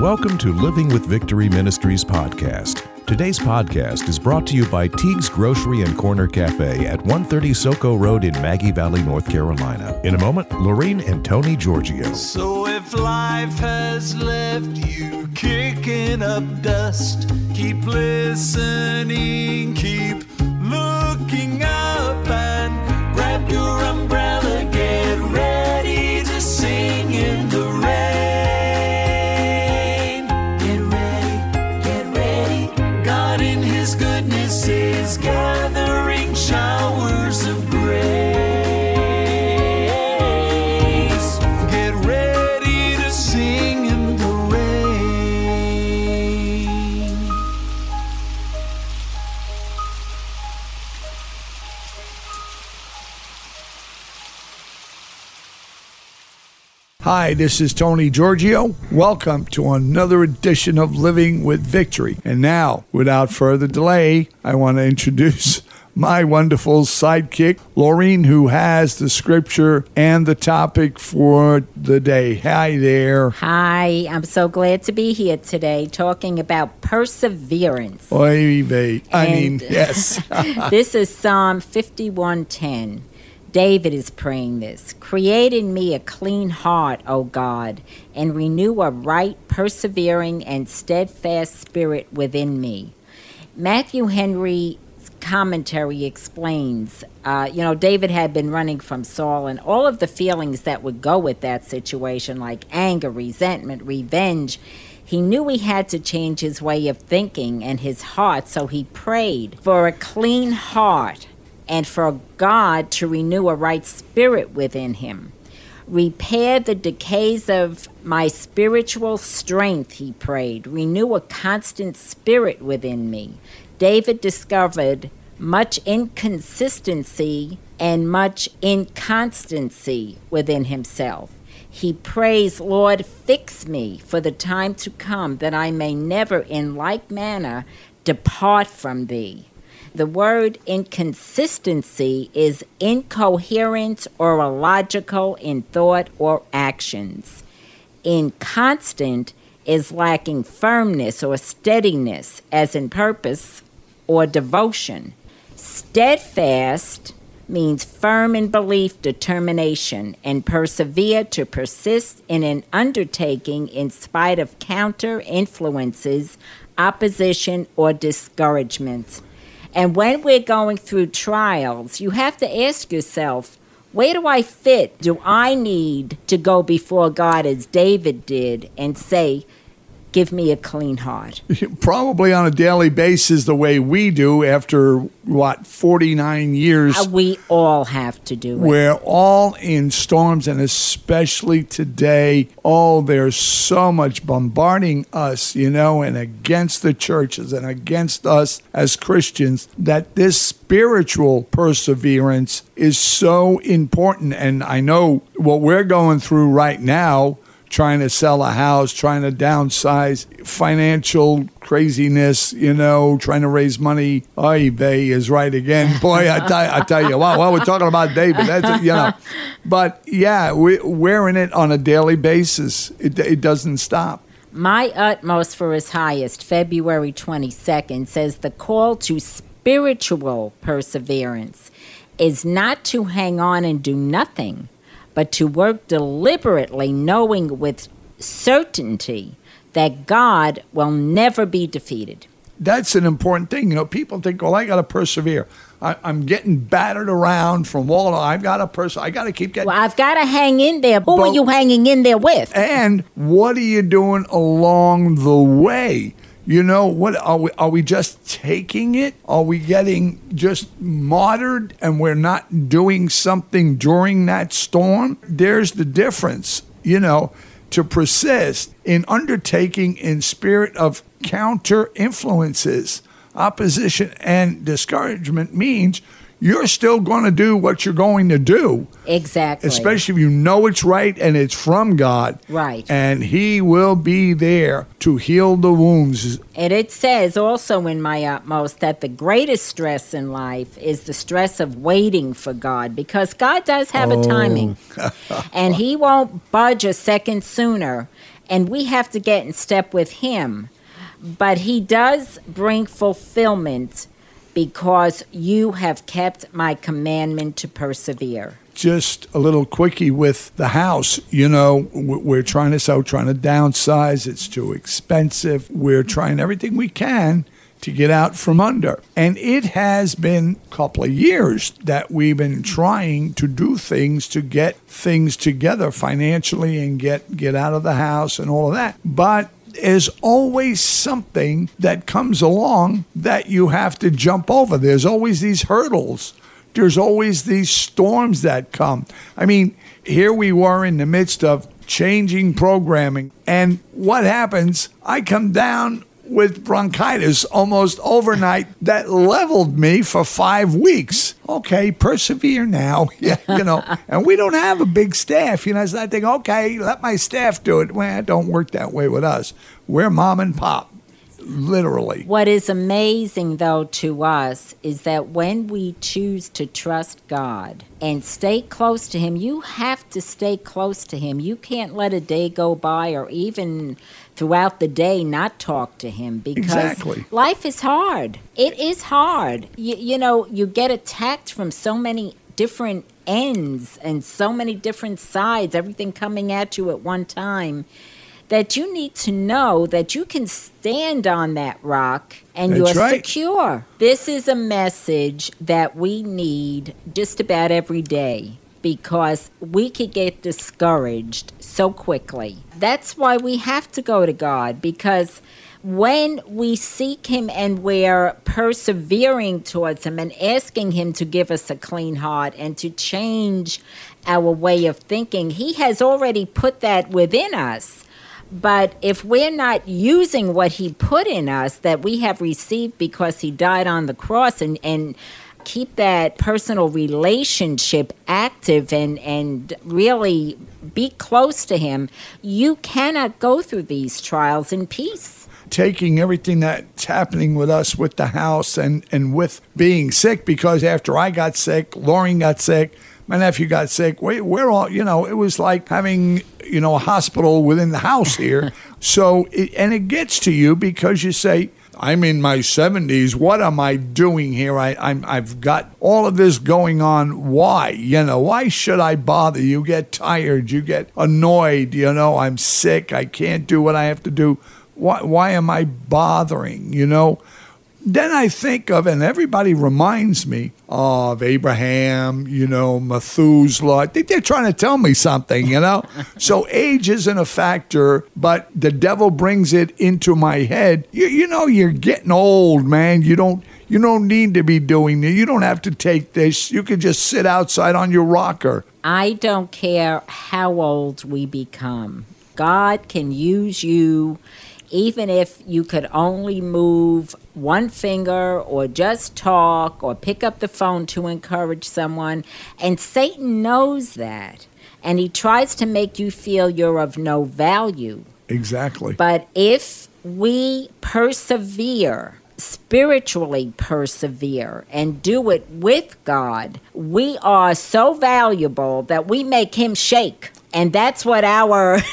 Welcome to Living with Victory Ministries podcast. Today's podcast is brought to you by Teague's Grocery and Corner Cafe at 130 Soco Road in Maggie Valley, North Carolina. In a moment, Lorene and Tony Giorgio. So if life has left you kicking up dust, keep listening, keep Hi, this is Tony Giorgio. Welcome to another edition of Living with Victory. And now, without further delay, I want to introduce my wonderful sidekick, Laureen, who has the scripture and the topic for the day. Hi there. Hi, I'm so glad to be here today talking about perseverance. Oy vey. I mean, yes. this is Psalm 51:10. David is praying this. Create in me a clean heart, O God, and renew a right, persevering, and steadfast spirit within me. Matthew Henry's commentary explains, uh, you know, David had been running from Saul, and all of the feelings that would go with that situation, like anger, resentment, revenge. He knew he had to change his way of thinking and his heart, so he prayed for a clean heart and for God to renew a right spirit within him. Repair the decays of my spiritual strength, he prayed. Renew a constant spirit within me. David discovered much inconsistency and much inconstancy within himself. He prays, Lord, fix me for the time to come, that I may never in like manner depart from thee. The word inconsistency is incoherent or illogical in thought or actions. Inconstant is lacking firmness or steadiness, as in purpose or devotion. Steadfast means firm in belief, determination, and persevere to persist in an undertaking in spite of counter influences, opposition, or discouragement. And when we're going through trials, you have to ask yourself, where do I fit? Do I need to go before God as David did and say, Give me a clean heart? Probably on a daily basis, the way we do after, what, 49 years. Uh, We all have to do it. We're all in storms, and especially today, oh, there's so much bombarding us, you know, and against the churches and against us as Christians that this spiritual perseverance is so important. And I know what we're going through right now. Trying to sell a house, trying to downsize, financial craziness, you know, trying to raise money. Oy vey is right again. Boy, I tell, I tell you, wow, well, we're talking about David. That's, you know. But yeah, we, we're in it on a daily basis. It, it doesn't stop. My utmost for his highest, February 22nd, says the call to spiritual perseverance is not to hang on and do nothing, but to work deliberately, knowing with certainty that God will never be defeated. That's an important thing. You know, people think, well, I got to persevere. I, I'm getting battered around from wall to I've got to pers. I got to keep getting. Well, I've got to hang in there. Who But- are you hanging in there with? And what are you doing along the way? You know, what are we are we just taking it? Are we getting just martyred and we're not doing something during that storm? There's the difference, you know, to persist in undertaking in spirit of counter influences, opposition and discouragement means you're still going to do what you're going to do Exactly. especially if you know it's right and it's from God. Right. And He will be there to heal the wounds. And it says also in my utmost that the greatest stress in life is the stress of waiting for God because God does have a oh. timing. and He won't budge a second sooner and we have to get in step with Him. But He does bring fulfillment because you have kept my commandment to persevere. Just a little quickie with the house. You know, we're trying to sell, trying to downsize. It's too expensive. We're trying everything we can to get out from under. And it has been a couple of years that we've been trying to do things to get things together financially and get get out of the house and all of that. But there's always something that comes along that you have to jump over. There's always these hurdles. There's always these storms that come. I mean, here we were in the midst of changing programming. And what happens? I come down with bronchitis almost overnight that leveled me for five weeks. Okay, persevere now. Yeah, you know, and we don't have a big staff. You know, so I think, okay, let my staff do it. Well, it don't work that way with us. We're mom and pop literally. What is amazing, though, to us is that when we choose to trust God and stay close to Him, you have to stay close to Him. You can't let a day go by or even throughout the day not talk to Him because exactly. life is hard. It is hard. You, you know, you get attacked from so many different ends and so many different sides, everything coming at you at one time that you need to know that you can stand on that rock and That's you're right. secure. This is a message that we need just about every day because we could get discouraged so quickly. That's why we have to go to God because when we seek Him and we're persevering towards Him and asking Him to give us a clean heart and to change our way of thinking, He has already put that within us. But if we're not using what He put in us that we have received because He died on the cross and, and keep that personal relationship active and, and really be close to Him, you cannot go through these trials in peace. Taking everything that's happening with us with the house and, and with being sick, because after I got sick, Lauren got sick, my nephew got sick. We, we're all, you know, it was like having, you know, a hospital within the house here. so, it, and it gets to you because you say, I'm in my 70s. What am I doing here? I, I'm, I've got all of this going on. Why? You know, why should I bother? You get tired. You get annoyed. You know, I'm sick. I can't do what I have to do. Why, why am I bothering? You know, then I think of, and everybody reminds me of Abraham, you know, Methuselah. I think they're trying to tell me something, you know? so age isn't a factor, but the devil brings it into my head. You, you know, you're getting old, man. You don't. You don't need to be doing this. You don't have to take this. You can just sit outside on your rocker. I don't care how old we become. God can use you even if you could only move one finger or just talk or pick up the phone to encourage someone. And Satan knows that. And he tries to make you feel you're of no value. Exactly. But if we persevere, spiritually persevere, and do it with God, we are so valuable that we make him shake. And that's what our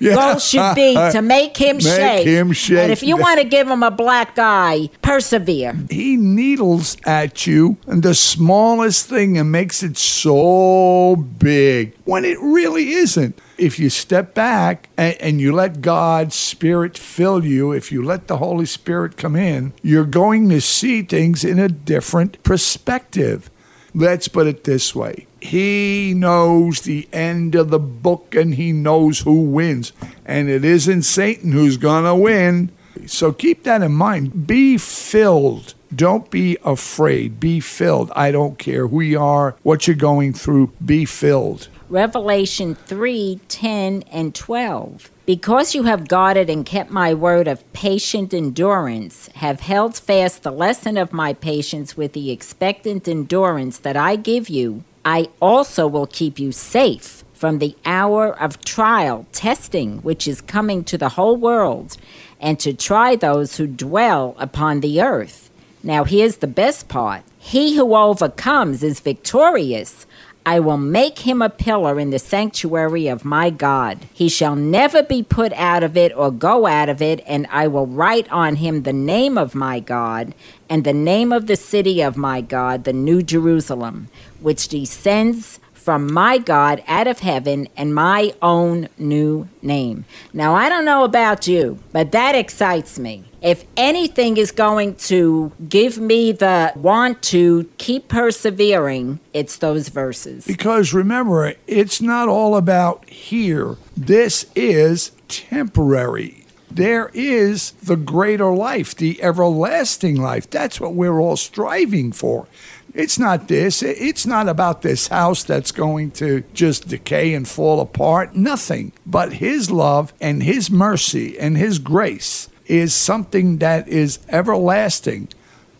Yeah. goal should be to make him Make shake. him shake. And if you want to give him a black eye, persevere. he needles at you and the smallest thing and makes it so big when it really isn't. If you step back and, and you let God's Spirit fill you, if you let the Holy Spirit come in, you're going to see things in a different perspective. Let's put it this way He knows the end of the book and he knows who wins. And it isn't Satan who's going to win. So keep that in mind. Be filled. Don't be afraid. Be filled. I don't care who you are, what you're going through. Be filled. Revelation 3 10 and 12. Because you have guarded and kept my word of patient endurance, have held fast the lesson of my patience with the expectant endurance that I give you, I also will keep you safe from the hour of trial, testing, which is coming to the whole world, and to try those who dwell upon the earth. Now, here's the best part He who overcomes is victorious. I will make him a pillar in the sanctuary of my God. He shall never be put out of it or go out of it, and I will write on him the name of my God and the name of the city of my God, the New Jerusalem, which descends from my God out of heaven and my own new name. Now, I don't know about you, but that excites me. If anything is going to give me the want to keep persevering, it's those verses. Because remember, it's not all about here. This is temporary. There is the greater life, the everlasting life. That's what we're all striving for. It's not this. It's not about this house that's going to just decay and fall apart. Nothing. But His love and His mercy and His grace is something that is everlasting.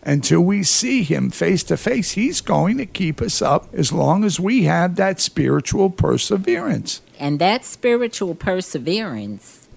Until we see Him face to face, He's going to keep us up as long as we have that spiritual perseverance. And that spiritual perseverance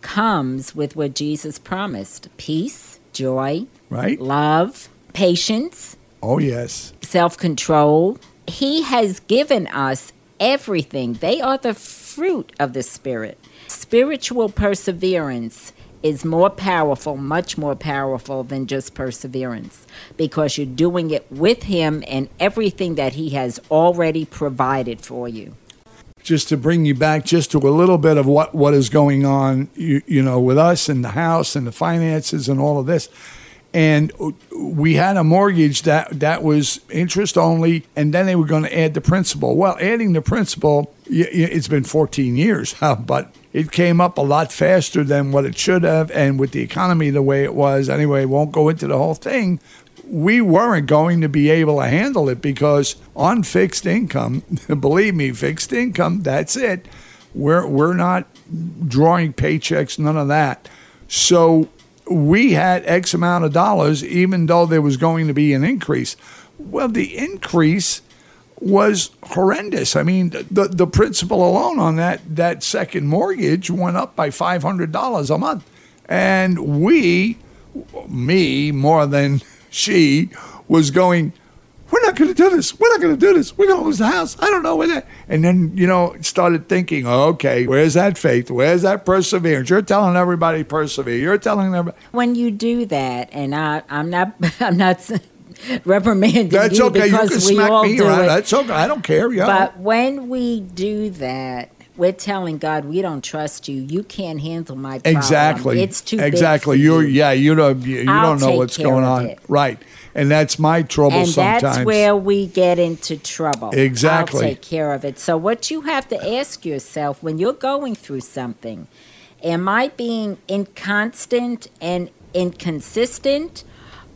comes with what Jesus promised peace, joy, right? love, patience, Oh, yes. self control. He has given us everything. They are the fruit of the Spirit. Spiritual perseverance is more powerful, much more powerful than just perseverance because you're doing it with Him and everything that He has already provided for you. Just to bring you back just to a little bit of what, what is going on, you, you know, with us and the house and the finances and all of this. And we had a mortgage that, that was interest only, and then they were going to add the principal. Well, adding the principal, it's been 14 years, but it came up a lot faster than what it should have. And with the economy the way it was, anyway, won't go into the whole thing. We weren't going to be able to handle it because on fixed income, believe me, fixed income, that's it. We're, we're not drawing paychecks, none of that. So we had X amount of dollars, even though there was going to be an increase. Well, the increase was horrendous. I mean, the the principal alone on that that second mortgage went up by five hundred dollars a month, and we, me more than she, was going. We're not going to do this. We're not going to do this. We're going to lose the house. I don't know where that. And then you know started thinking, okay, where's that faith? Where's that perseverance? You're telling everybody persevere. You're telling them. When you do that, and I, I'm not, I'm not reprimanding That's you okay. You because can we smack all me do around. it. That's okay. I don't care. Yeah. But when we do that, we're telling God we don't trust you. You can't handle my problem. Exactly. It's too exactly. You're you. yeah. You don't you, you don't know what's going on. it. Right. And that's my trouble and sometimes. that's where we get into trouble. Exactly. I'll take care of it. So what you have to ask yourself when you're going through something, am I being inconstant and inconsistent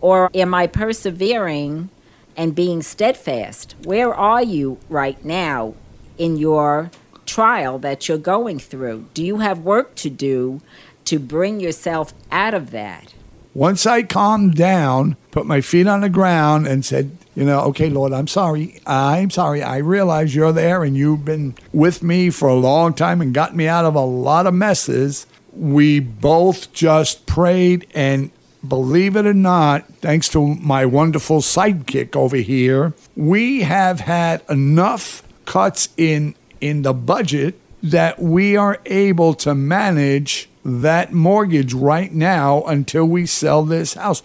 or am I persevering and being steadfast? Where are you right now in your trial that you're going through? Do you have work to do to bring yourself out of that? Once I calmed down, put my feet on the ground, and said, you know, okay, Lord, I'm sorry. I'm sorry. I realize you're there and you've been with me for a long time and got me out of a lot of messes. We both just prayed and believe it or not, thanks to my wonderful sidekick over here, we have had enough cuts in in the budget that we are able to manage that mortgage right now until we sell this house.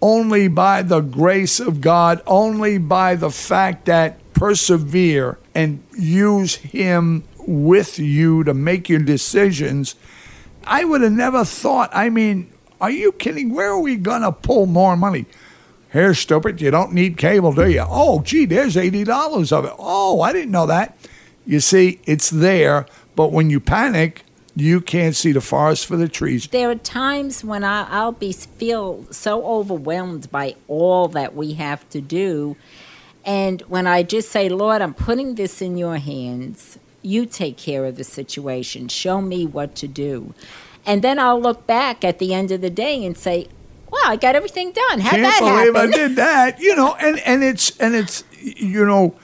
Only by the grace of God, only by the fact that persevere and use Him with you to make your decisions. I would have never thought. I mean, are you kidding? Where are we going to pull more money? Here, stupid, you don't need cable, do you? Oh, gee, there's $80 of it. Oh, I didn't know that. You see, it's there, but when you panic, you can't see the forest for the trees. There are times when I, I'll be feel so overwhelmed by all that we have to do, and when I just say, "Lord, I'm putting this in Your hands. You take care of the situation. Show me what to do," and then I'll look back at the end of the day and say, "Wow, I got everything done. How that believe happen?" I did that. You know, and and it's and it's you know,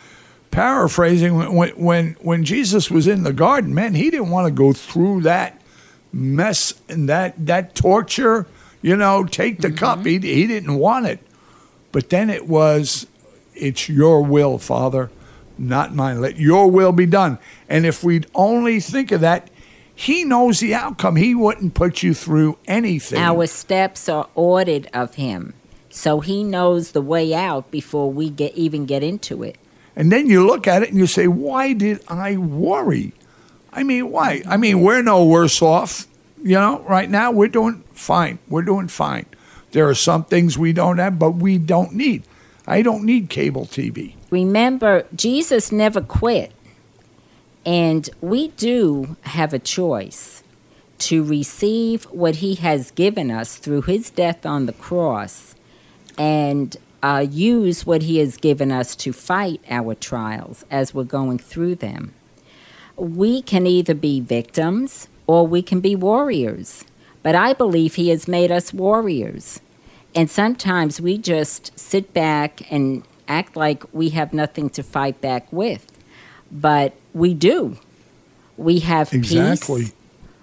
paraphrasing when when when Jesus was in the garden, man, he didn't want to go through that mess and that that torture. You know, take the cup. Mm-hmm. He he didn't want it, but then it was, it's your will, Father. not mine. Let your will be done. And if we'd only think of that, he knows the outcome. He wouldn't put you through anything. Our steps are ordered of him. So he knows the way out before we get even get into it. And then you look at it and you say, why did I worry? I mean, why? I mean, we're no worse off. You know, right now we're doing fine. We're doing fine. There are some things we don't have, but we don't need. I don't need cable TV. Remember, Jesus never quit. And we do have a choice to receive what he has given us through his death on the cross and uh, use what He has given us to fight our trials as we're going through them. We can either be victims or we can be warriors. But I believe He has made us warriors. And sometimes we just sit back and act like we have nothing to fight back with. But we do. We have exactly. peace.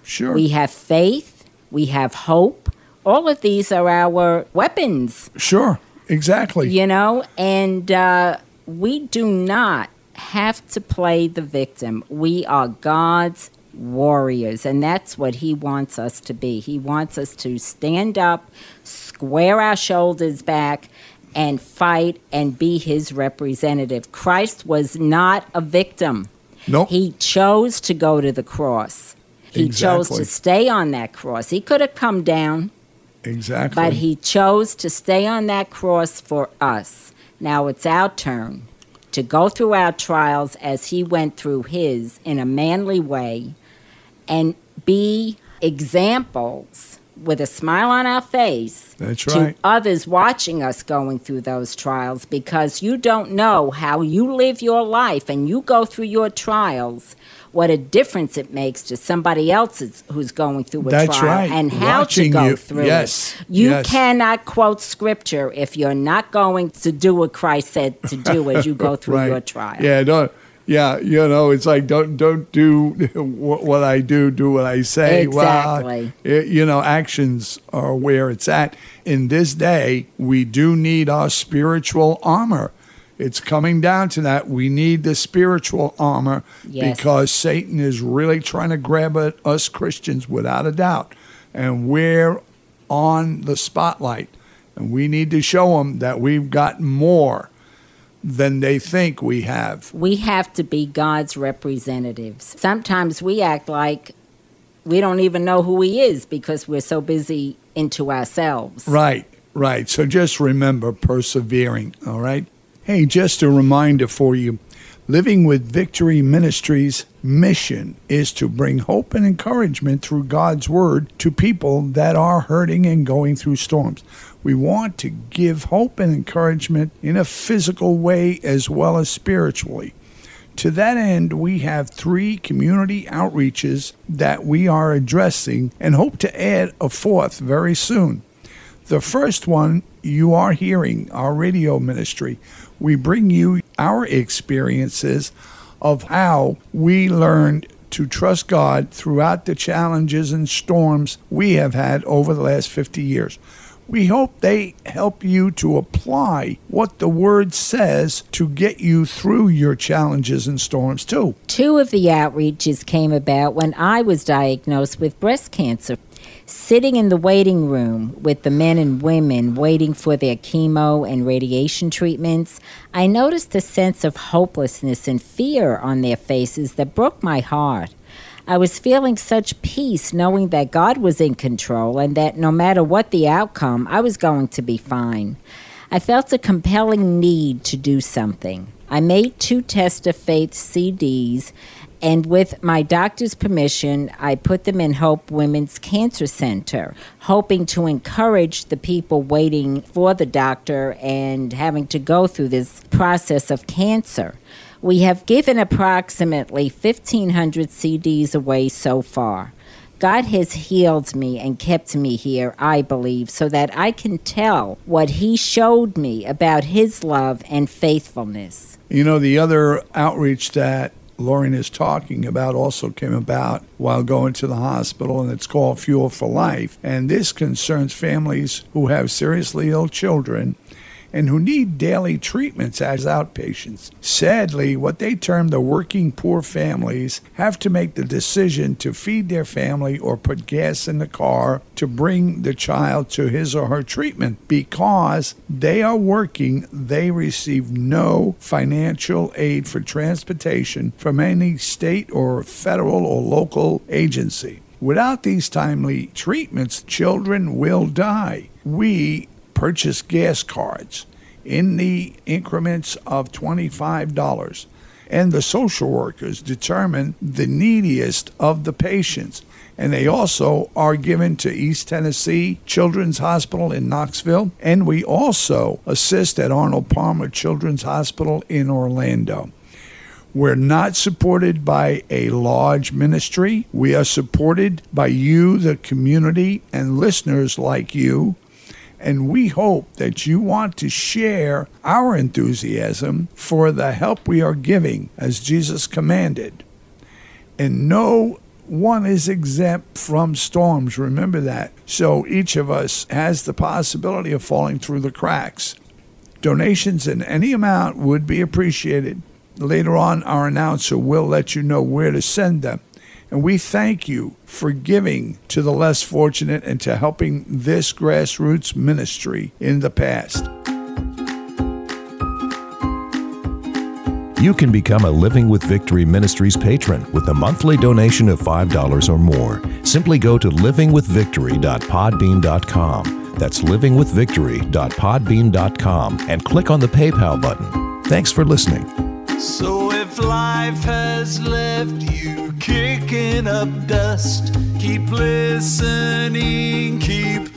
Sure. We have faith. We have hope all of these are our weapons. Sure, exactly. You know, and uh, we do not have to play the victim. We are God's warriors, and that's what He wants us to be. He wants us to stand up, square our shoulders back, and fight and be His representative. Christ was not a victim. Nope. He chose to go to the cross. He Exactly. chose to stay on that cross. He could have come down. Exactly. But he chose to stay on that cross for us. Now it's our turn to go through our trials as he went through his in a manly way and be examples with a smile on our face That's to right. others watching us going through those trials because you don't know how you live your life and you go through your trials what a difference it makes to somebody else who's going through a That's trial right. and how Watching to go you- through yes, it. You yes. cannot quote scripture if you're not going to do what Christ said to do as you go through right. your trial. Yeah, don't. Yeah, you know, it's like don't don't do what, what I do, do what I say. Exactly. Well, it- you know, actions are where it's at. In this day, we do need our spiritual armor. It's coming down to that. We need the spiritual armor Yes. because Satan is really trying to grab at us Christians without a doubt. And we're on the spotlight. And we need to show them that we've got more than they think we have. We have to be God's representatives. Sometimes we act like we don't even know who He is because we're so busy into ourselves. Right, right. So just remember persevering, all right? Hey, just a reminder for you Living with Victory Ministries' mission is to bring hope and encouragement through God's Word to people that are hurting and going through storms. We want to give hope and encouragement in a physical way as well as spiritually. To that end, we have three community outreaches that we are addressing and hope to add a fourth very soon. The first one you are hearing, our radio ministry. We bring you our experiences of how we learned to trust God throughout the challenges and storms we have had over the last 50 years. We hope they help you to apply what the Word says to get you through your challenges and storms, too. Two of the outreaches came about when I was diagnosed with breast cancer. Sitting in the waiting room with the men and women waiting for their chemo and radiation treatments, I noticed a sense of hopelessness and fear on their faces that broke my heart. I was feeling such peace knowing that God was in control and that no matter what the outcome, I was going to be fine. I felt a compelling need to do something. I made two Test of Faith CDs, and with my doctor's permission, I put them in Hope Women's Cancer Center, hoping to encourage the people waiting for the doctor and having to go through this process of cancer. We have given approximately 1,500 CDs away so far. God has healed me and kept me here, I believe, so that I can tell what He showed me about His love and faithfulness. You know, the other outreach that Lauren is talking about also came about while going to the hospital, and it's called Fuel for Life. And this concerns families who have seriously ill children and who need daily treatments as outpatients. Sadly, what they term the working poor families have to make the decision to feed their family or put gas in the car to bring the child to his or her treatment because they are working, they receive no financial aid for transportation from any state or federal or local agency. Without these timely treatments, children will die. We purchase gas cards in the increments of $25, and the social workers determine the neediest of the patients. And they also are given to East Tennessee Children's Hospital in Knoxville, and we also assist at Arnold Palmer Children's Hospital in Orlando. We're not supported by a large ministry. We are supported by you, the community, and listeners like you. And we hope that you want to share our enthusiasm for the help we are giving as Jesus commanded. And no one is exempt from storms. Remember that. So each of us has the possibility of falling through the cracks. Donations in any amount would be appreciated. Later on, our announcer will let you know where to send them. And we thank you for giving to the less fortunate and to helping this grassroots ministry in the past. You can become a Living with Victory Ministries patron with a monthly donation of $5 or more. Simply go to livingwithvictory.podbean.com. That's livingwithvictory.podbean.com and click on the PayPal button. Thanks for listening. So if life has left you kicking up dust, keep listening, keep